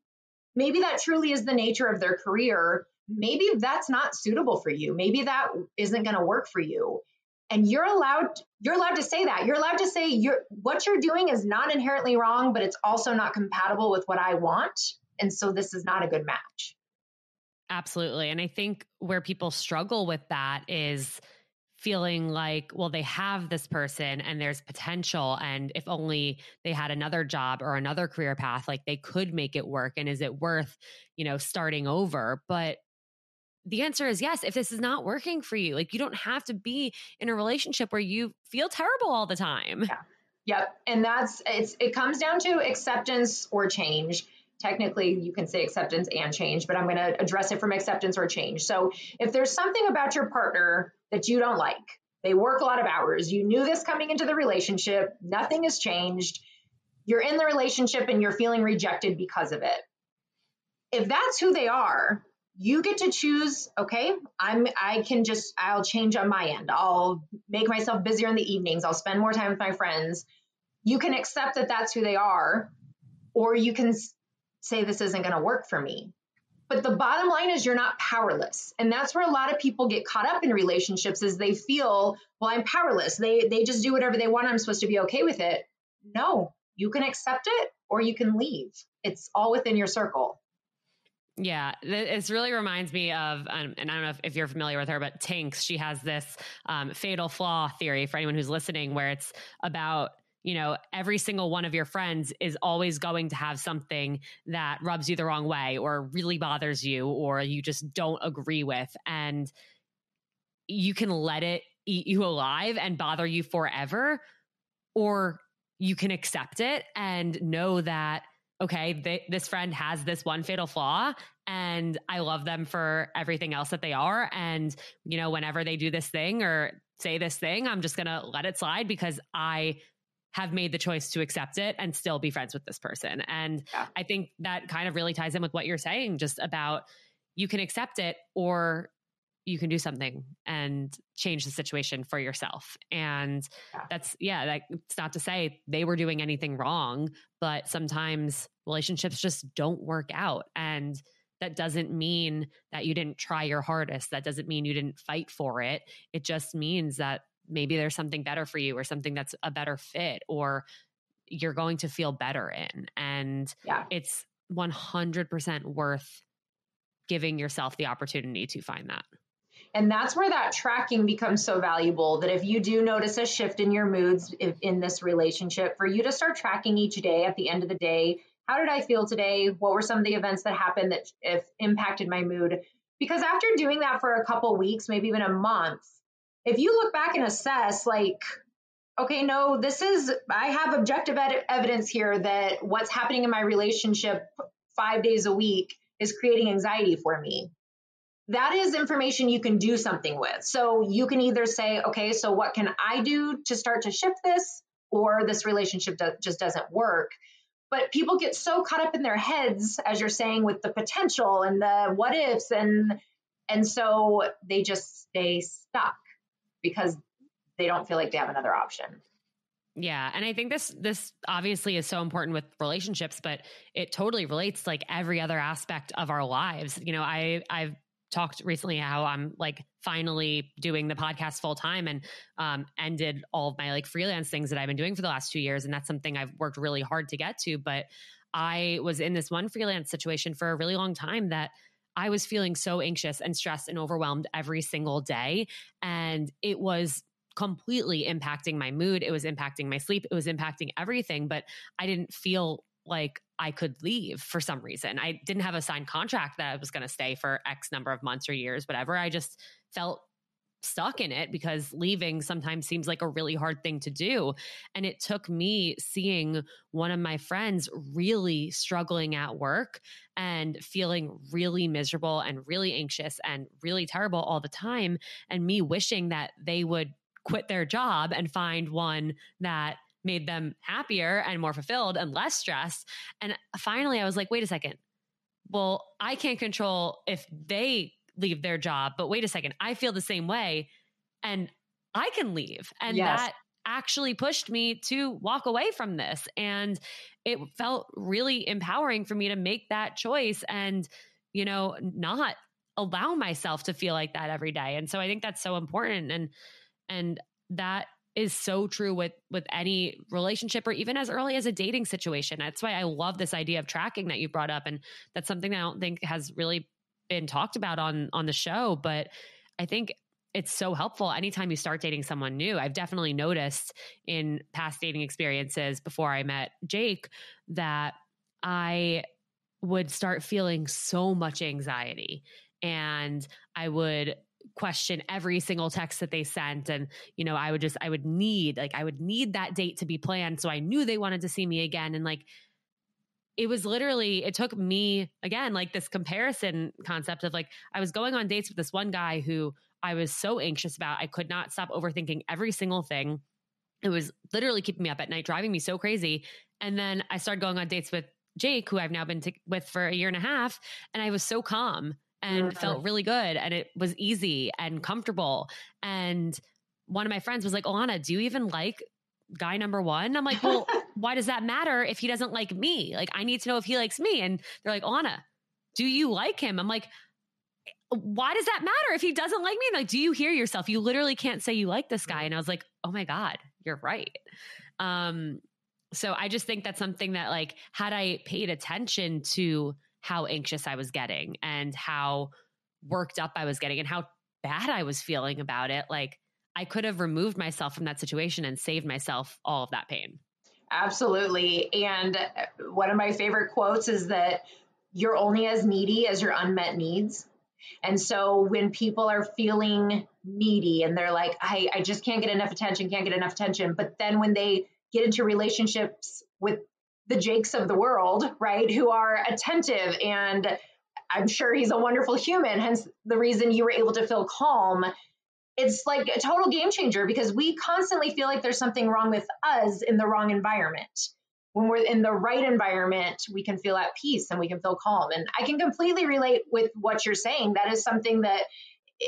maybe that truly is the nature of their career. Maybe that's not suitable for you. Maybe that isn't going to work for you. And you're allowed you're allowed to say that. You're allowed to say you're what you're doing is not inherently wrong, but it's also not compatible with what I want. And so this is not a good match. Absolutely. And I think where people struggle with that is feeling like, well, they have this person and there's potential. And if only they had another job or another career path, like they could make it work. And is it worth, you know, starting over? But the answer is yes. If this is not working for you, like you don't have to be in a relationship where you feel terrible all the time. Yeah. Yep. And that's it's it comes down to acceptance or change technically you can say acceptance and change, but I'm going to address it from acceptance or change. So if there's something about your partner that you don't like, they work a lot of hours, you knew this coming into the relationship, nothing has changed, you're in the relationship and you're feeling rejected because of it. If that's who they are, you get to choose okay i'm i can just i'll change on my end i'll make myself busier in the evenings i'll spend more time with my friends you can accept that that's who they are or you can say this isn't going to work for me. But the bottom line is you're not powerless. And that's where a lot of people get caught up in relationships is they feel, well, I'm powerless. They they just do whatever they want. I'm supposed to be okay with it. No, you can accept it or you can leave. It's all within your circle. Yeah, this really reminds me of, um, and I don't know if, if, you're familiar with her, but Tinx, she has this um, fatal flaw theory for anyone who's listening, where it's about you know, every single one of your friends is always going to have something that rubs you the wrong way or really bothers you or you just don't agree with. And you can let it eat you alive and bother you forever, or you can accept it and know that, okay, th- this friend has this one fatal flaw and I love them for everything else that they are. And, you know, whenever they do this thing or say this thing, I'm just going to let it slide because I have made the choice to accept it and still be friends with this person. And yeah. I think that kind of really ties in with what you're saying just about you can accept it or you can do something and change the situation for yourself. And yeah. that's, yeah, that, it's not to say they were doing anything wrong, but sometimes relationships just don't work out. And that doesn't mean that you didn't try your hardest. That doesn't mean you didn't fight for it. It just means that maybe there's something better for you or something that's a better fit or you're going to feel better in. And yeah. it's 100% worth giving yourself the opportunity to find that. And that's where that tracking becomes so valuable that if you do notice a shift in your moods in this relationship, for you to start tracking each day at the end of the day, how did I feel today? What were some of the events that happened that if impacted my mood? Because after doing that for a couple weeks, maybe even a month, if you look back and assess, like, okay, no, this is, I have objective ed- evidence here that what's happening in my relationship five days a week is creating anxiety for me. That is information you can do something with. So you can either say, okay, so what can I do to start to shift this? Or this relationship do- just doesn't work. But people get so caught up in their heads, as you're saying, with the potential and the what ifs, and and so they just stay stuck because they don't feel like they have another option. Yeah, and I think this this obviously is so important with relationships, but it totally relates like every other aspect of our lives. You know, I I've talked recently how I'm like finally doing the podcast full time and um, ended all of my like freelance things that I've been doing for the last two years, and that's something I've worked really hard to get to. But I was in this one freelance situation for a really long time that I was feeling so anxious and stressed and overwhelmed every single day. And it was completely impacting my mood. It was impacting my sleep. It was impacting everything. But I didn't feel like I could leave for some reason. I didn't have a signed contract that I was going to stay for X number of months or years, whatever. I just felt stuck in it because leaving sometimes seems like a really hard thing to do. And it took me seeing one of my friends really struggling at work and feeling really miserable and really anxious and really terrible all the time. And me wishing that they would quit their job and find one that made them happier and more fulfilled and less stressed. And finally, I was like, wait a second. Well, I can't control if they leave their job. But wait a second, I feel the same way and I can leave. And yes. that actually pushed me to walk away from this. And it felt really empowering for me to make that choice and, you know, not allow myself to feel like that every day. And so I think that's so important. And, and that is so true with with any relationship or even as early as a dating situation. That's why I love this idea of tracking that you brought up and that's something that I don't think has really been talked about on on the show, but I think it's so helpful anytime you start dating someone new. I've definitely noticed in past dating experiences before I met Jake that I would start feeling so much anxiety and I would question every single text that they sent. And you know I would just I would need like I would need that date to be planned. So I knew they wanted to see me again. And like it was literally it took me again like this comparison concept of like i was going on dates with this one guy who i was so anxious about i could not stop overthinking every single thing. It was literally keeping me up at night driving me so crazy. And then i started going on dates with jake who i've now been t- with for a year and a half and i was so calm and felt really good and it was easy and comfortable. And one of my friends was like alana do you even like guy number one. I'm like, well, why does that matter if he doesn't like me? Like, I need to know if he likes me. And they're like, Anna, do you like him? I'm like, why does that matter if he doesn't like me? Like, do you hear yourself? You literally can't say you like this guy. And I was like, oh my God, you're right. Um, so I just think that's something that, like, had I paid attention to how anxious I was getting and how worked up I was getting and how bad I was feeling about it, like, I could have removed myself from that situation and saved myself all of that pain. Absolutely. And uh, one of my favorite quotes is that you're only as needy as your unmet needs. And so when people are feeling needy and they're like, I, I just can't get enough attention, can't get enough attention. But then when they get into relationships with the Jakes of the world, right, who are attentive and I'm sure he's a wonderful human, hence the reason you were able to feel calm. It's like a total game changer because we constantly feel like there's something wrong with us in the wrong environment. When we're in the right environment, we can feel at peace and we can feel calm. And I can completely relate with what you're saying. That is something that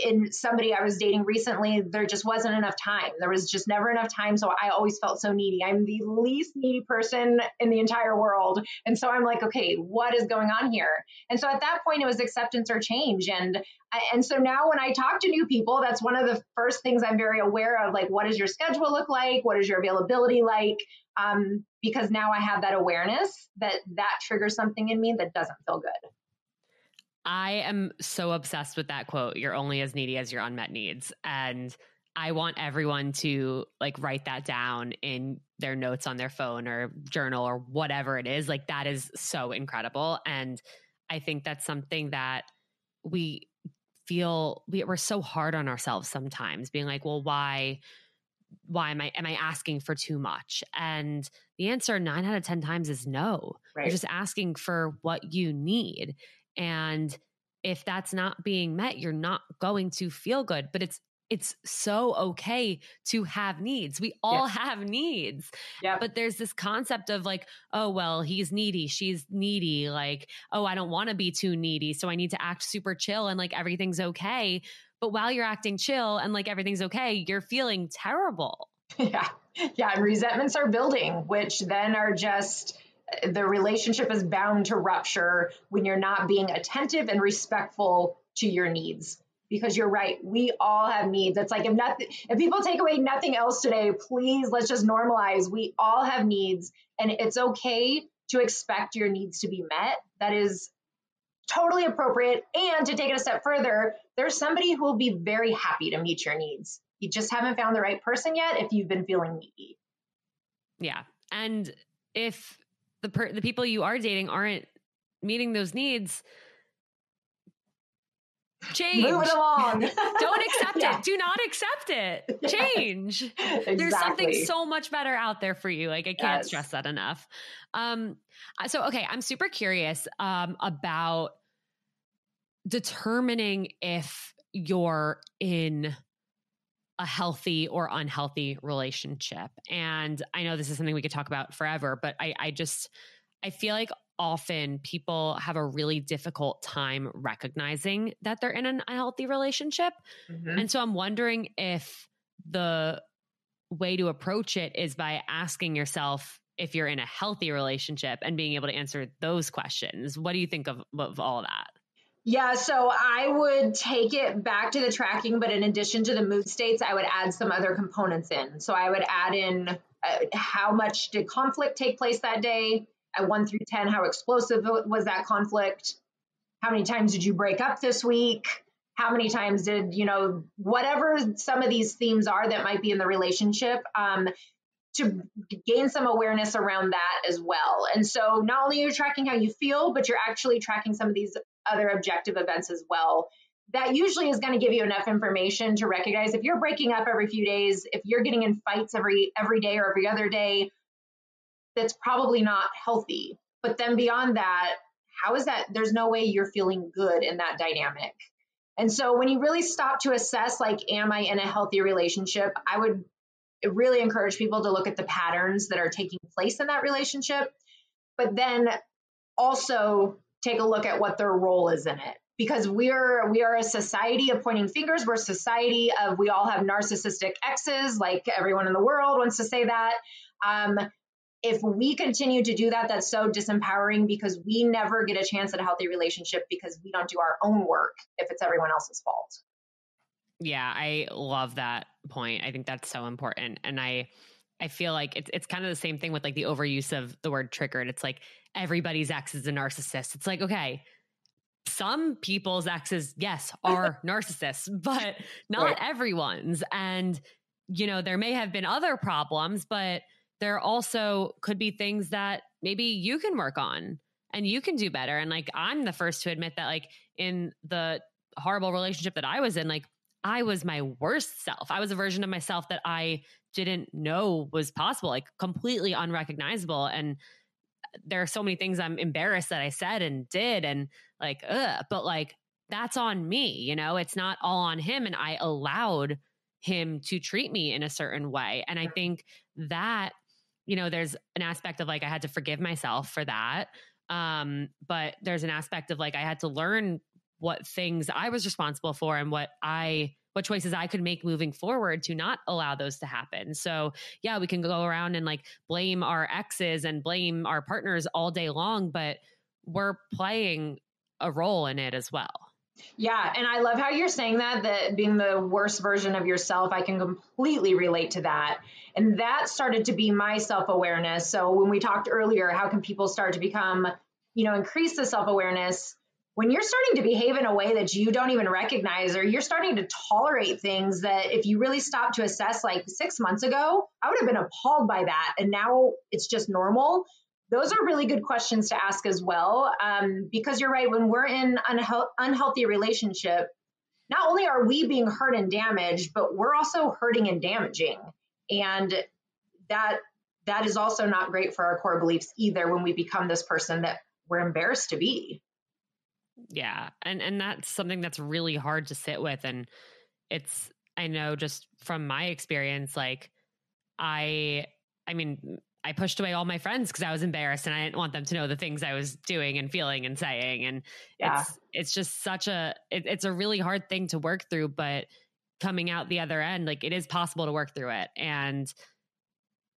in somebody I was dating recently, there just wasn't enough time. There was just never enough time. So I always felt so needy. I'm the least needy person in the entire world. And so I'm like, okay, what is going on here? And so at that point, it was acceptance or change. And and so now when I talk to new people, that's one of the first things I'm very aware of. Like, what does your schedule look like? What is your availability like? Um, because now I have that awareness that that triggers something in me that doesn't feel good. I am so obsessed with that quote. You're only as needy as your unmet needs. And I want everyone to like write that down in their notes on their phone or journal or whatever it is. Like that is so incredible. And I think that's something that we feel we, we're so hard on ourselves sometimes, being like, well, why? why am I am I asking for too much? And the answer nine out of ten times is no. Right. You're just asking for what you need. And if that's not being met, you're not going to feel good. But it's it's so okay to have needs. We all have needs. Yeah. But there's this concept of like, oh, well, he's needy. She's needy. Like, oh, I don't want to be too needy. So I need to act super chill and like everything's okay. But while you're acting chill and like everything's okay, you're feeling terrible. Yeah. Yeah. And resentments are building, which then are just the relationship is bound to rupture when you're not being attentive and respectful to your needs. Because you're right we all have needs. It's like if nothing if people take away nothing else today please let's just normalize. We all have needs and it's okay to expect your needs to be met. That is totally appropriate. And to take it a step further there's somebody who will be very happy to meet your needs. You just haven't found the right person yet if you've been feeling needy. Yeah. And if the per- the people you are dating aren't meeting those needs change move it along. Don't accept yeah. it do not accept it. Change. Exactly. there's something so much better out there for you. Like i can't yes. stress that enough. Um so okay i'm super curious um about determining if you're in a healthy or unhealthy relationship. And I know this is something we could talk about forever, but I, I just, I feel like often people have a really difficult time recognizing that they're in an unhealthy relationship. Mm-hmm. And so I'm wondering if the way to approach it is by asking yourself if you're in a healthy relationship and being able to answer those questions. What do you think of, of all that? Yeah, so I would take it back to the tracking, but in addition to the mood states, I would add some other components in. So I would add in uh, how much did conflict take place that day at 1 through 10, how explosive was that conflict? How many times did you break up this week? How many times did, you know, whatever some of these themes are that might be in the relationship, um, to gain some awareness around that as well. And so not only are you tracking how you feel, but you're actually tracking some of these other objective events as well. That usually is going to give you enough information to recognize if you're breaking up every few days, if you're getting in fights every every day or every other day, that's probably not healthy. But then beyond that, how is that there's no way you're feeling good in that dynamic. And so when you really stop to assess like am I in a healthy relationship, I would really encourage people to look at the patterns that are taking place in that relationship, but then also take a look at what their role is in it. Because we're we are a society of pointing fingers. We're a society of we all have narcissistic exes like everyone in the world wants to say that. Um, if we continue to do that that's so disempowering because we never get a chance at a healthy relationship because we don't do our own work if it's everyone else's fault. Yeah i love that point. I think that's so important. And i I feel like it's it's kind of the same thing with like the overuse of the word triggered. It's like everybody's ex is a narcissist. It's like, okay, some people's exes, yes, are narcissists, but not right. everyone's. And, you know, there may have been other problems, but there also could be things that maybe you can work on and you can do better. And like, I'm the first to admit that, like, in the horrible relationship that I was in, like, I was my worst self. I was a version of myself that I didn't know was possible, like completely unrecognizable. And there are so many things I'm embarrassed that I said and did. And like, ugh, but like, that's on me, you know, it's not all on him. And I allowed him to treat me in a certain way. And I think that, you know, there's an aspect of like, I had to forgive myself for that. Um, but there's an aspect of like, I had to learn what things I was responsible for and what I, what choices I could make moving forward to not allow those to happen. So, yeah, we can go around and like blame our exes and blame our partners all day long, but we're playing a role in it as well. Yeah, and I love how you're saying that that being the worst version of yourself, I can completely relate to that. And that started to be my self-awareness. So when we talked earlier, how can people start to become, you know, increase the self-awareness when you're starting to behave in a way that you don't even recognize or you're starting to tolerate things that if you really stop to assess like 6 months ago, I would have been appalled by that and now it's just normal those are really good questions to ask as well. Um, because you're right, when we're in unhe- unhealthy relationship, not only are we being hurt and damaged, but we're also hurting and damaging. And that that is also not great for our core beliefs either when we become this person that we're embarrassed to be. Yeah. And and that's something that's really hard to sit with. And it's I know just from my experience, like I I mean, I pushed away all my friends because I was embarrassed and I didn't want them to know the things I was doing and feeling and saying. And yeah. it's it's just such a it, it's a really hard thing to work through, but coming out the other end, like it is possible to work through it. And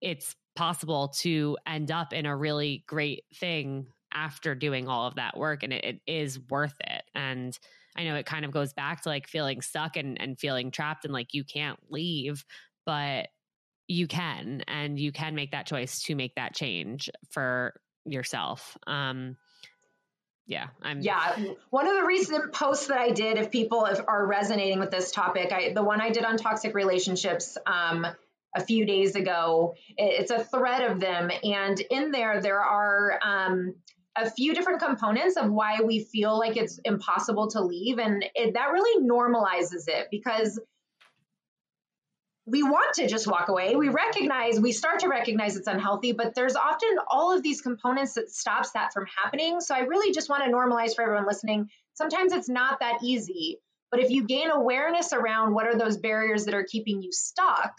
it's possible to end up in a really great thing after doing all of that work. And it, it is worth it. And I know it kind of goes back to like feeling stuck and, and feeling trapped and like you can't leave. But you can and you can make that choice to make that change for yourself um yeah i'm yeah one of the recent posts that i did if people are resonating with this topic i the one i did on toxic relationships um a few days ago it's a thread of them and in there there are um a few different components of why we feel like it's impossible to leave and it, that really normalizes it because we want to just walk away. We recognize, we start to recognize it's unhealthy, but there's often all of these components that stops that from happening. So I really just want to normalize for everyone listening. Sometimes it's not that easy, but if you gain awareness around what are those barriers that are keeping you stuck,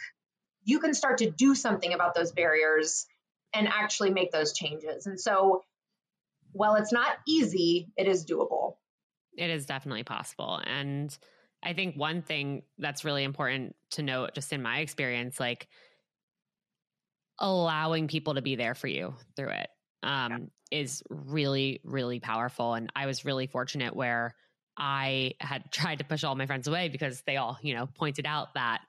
you can start to do something about those barriers and actually make those changes. And so while it's not easy, it is doable. It is definitely possible. And I think one thing that's really important to note, just in my experience, like allowing people to be there for you through it um, yeah. is really, really powerful. And I was really fortunate where I had tried to push all my friends away because they all, you know, pointed out that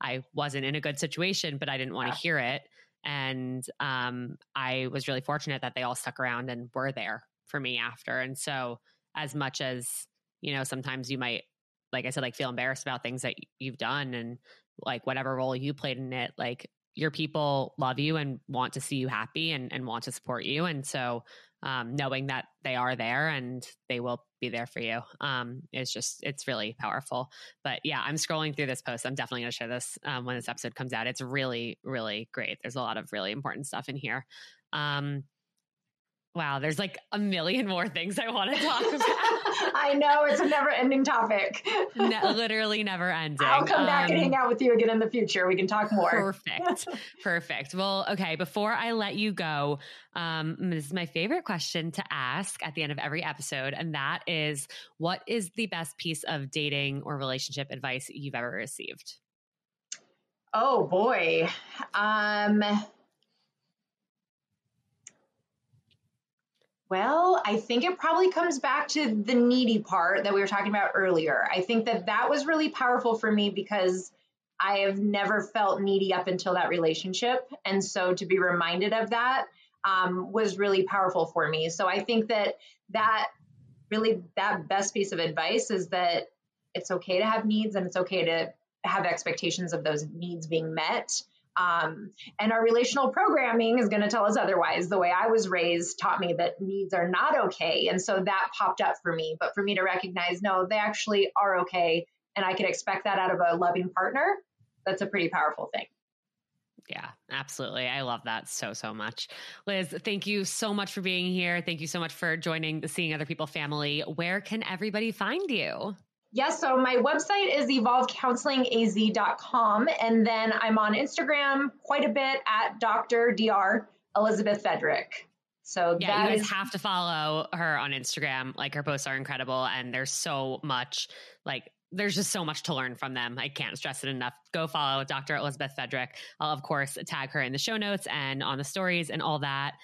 I wasn't in a good situation, but I didn't want to yeah. hear it. And um, I was really fortunate that they all stuck around and were there for me after. And so, as much as, you know, sometimes you might like I said, like feel embarrassed about things that you've done and like whatever role you played in it, like your people love you and want to see you happy and, and want to support you. And so um, knowing that they are there and they will be there for you um, is just, it's really powerful. But yeah, I'm scrolling through this post. I'm definitely going to share this um, when this episode comes out. It's really, really great. There's a lot of really important stuff in here. Um, Wow, there's like a million more things I want to talk about. I know it's a never ending topic. literally never ending. I'll come back um, and hang out with you again in the future. We can talk more. Perfect. perfect. Well, okay, before I let you go, um, this is my favorite question to ask at the end of every episode. And that is what is the best piece of dating or relationship advice you've ever received? Oh boy. Um, Well, I think it probably comes back to the needy part that we were talking about earlier. I think that that was really powerful for me because I have never felt needy up until that relationship. And so to be reminded of that um, was really powerful for me. So I think that that really, that best piece of advice is that it's okay to have needs and it's okay to have expectations of those needs being met. Um, and our relational programming is going to tell us otherwise. The way I was raised taught me that needs are not okay. And so that popped up for me. But for me to recognize, no, they actually are okay. And I can expect that out of a loving partner, that's a pretty powerful thing. Yeah, absolutely. I love that so, so much. Liz, thank you so much for being here. Thank you so much for joining the Seeing Other People family. Where can everybody find you? Yes, so my website is evolvedcounselingaz.com. And then I'm on Instagram quite a bit at Dr. Dr. Elizabeth Fedrick. So yeah, you guys is- have to follow her on Instagram. Like her posts are incredible, and there's so much like there's just so much to learn from them. I can't stress it enough. Go follow Dr. Elizabeth Fedrick. I'll of course tag her in the show notes and on the stories and all that.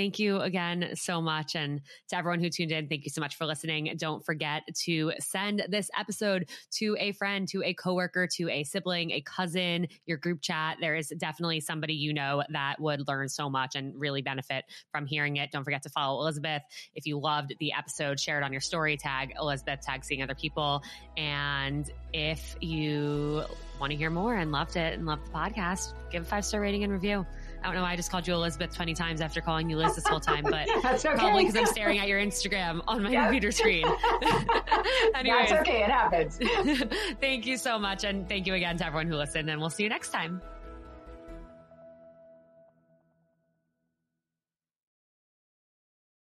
Thank you again so much. And to everyone who tuned in, thank you so much for listening. Don't forget to send this episode to a friend, to a coworker, to a sibling, a cousin, your group chat. There is definitely somebody you know that would learn so much and really benefit from hearing it. Don't forget to follow Elizabeth. If you loved the episode, share it on your story, tag Elizabeth, tag seeing other people. And if you want to hear more and loved it and loved the podcast, give a five star rating and review. I don't know why I just called you Elizabeth 20 times after calling you Liz this whole time, but okay. probably because I'm staring at your Instagram on my yep. computer screen. Anyways, That's okay. It happens. thank you so much. And thank you again to everyone who listened. And we'll see you next time.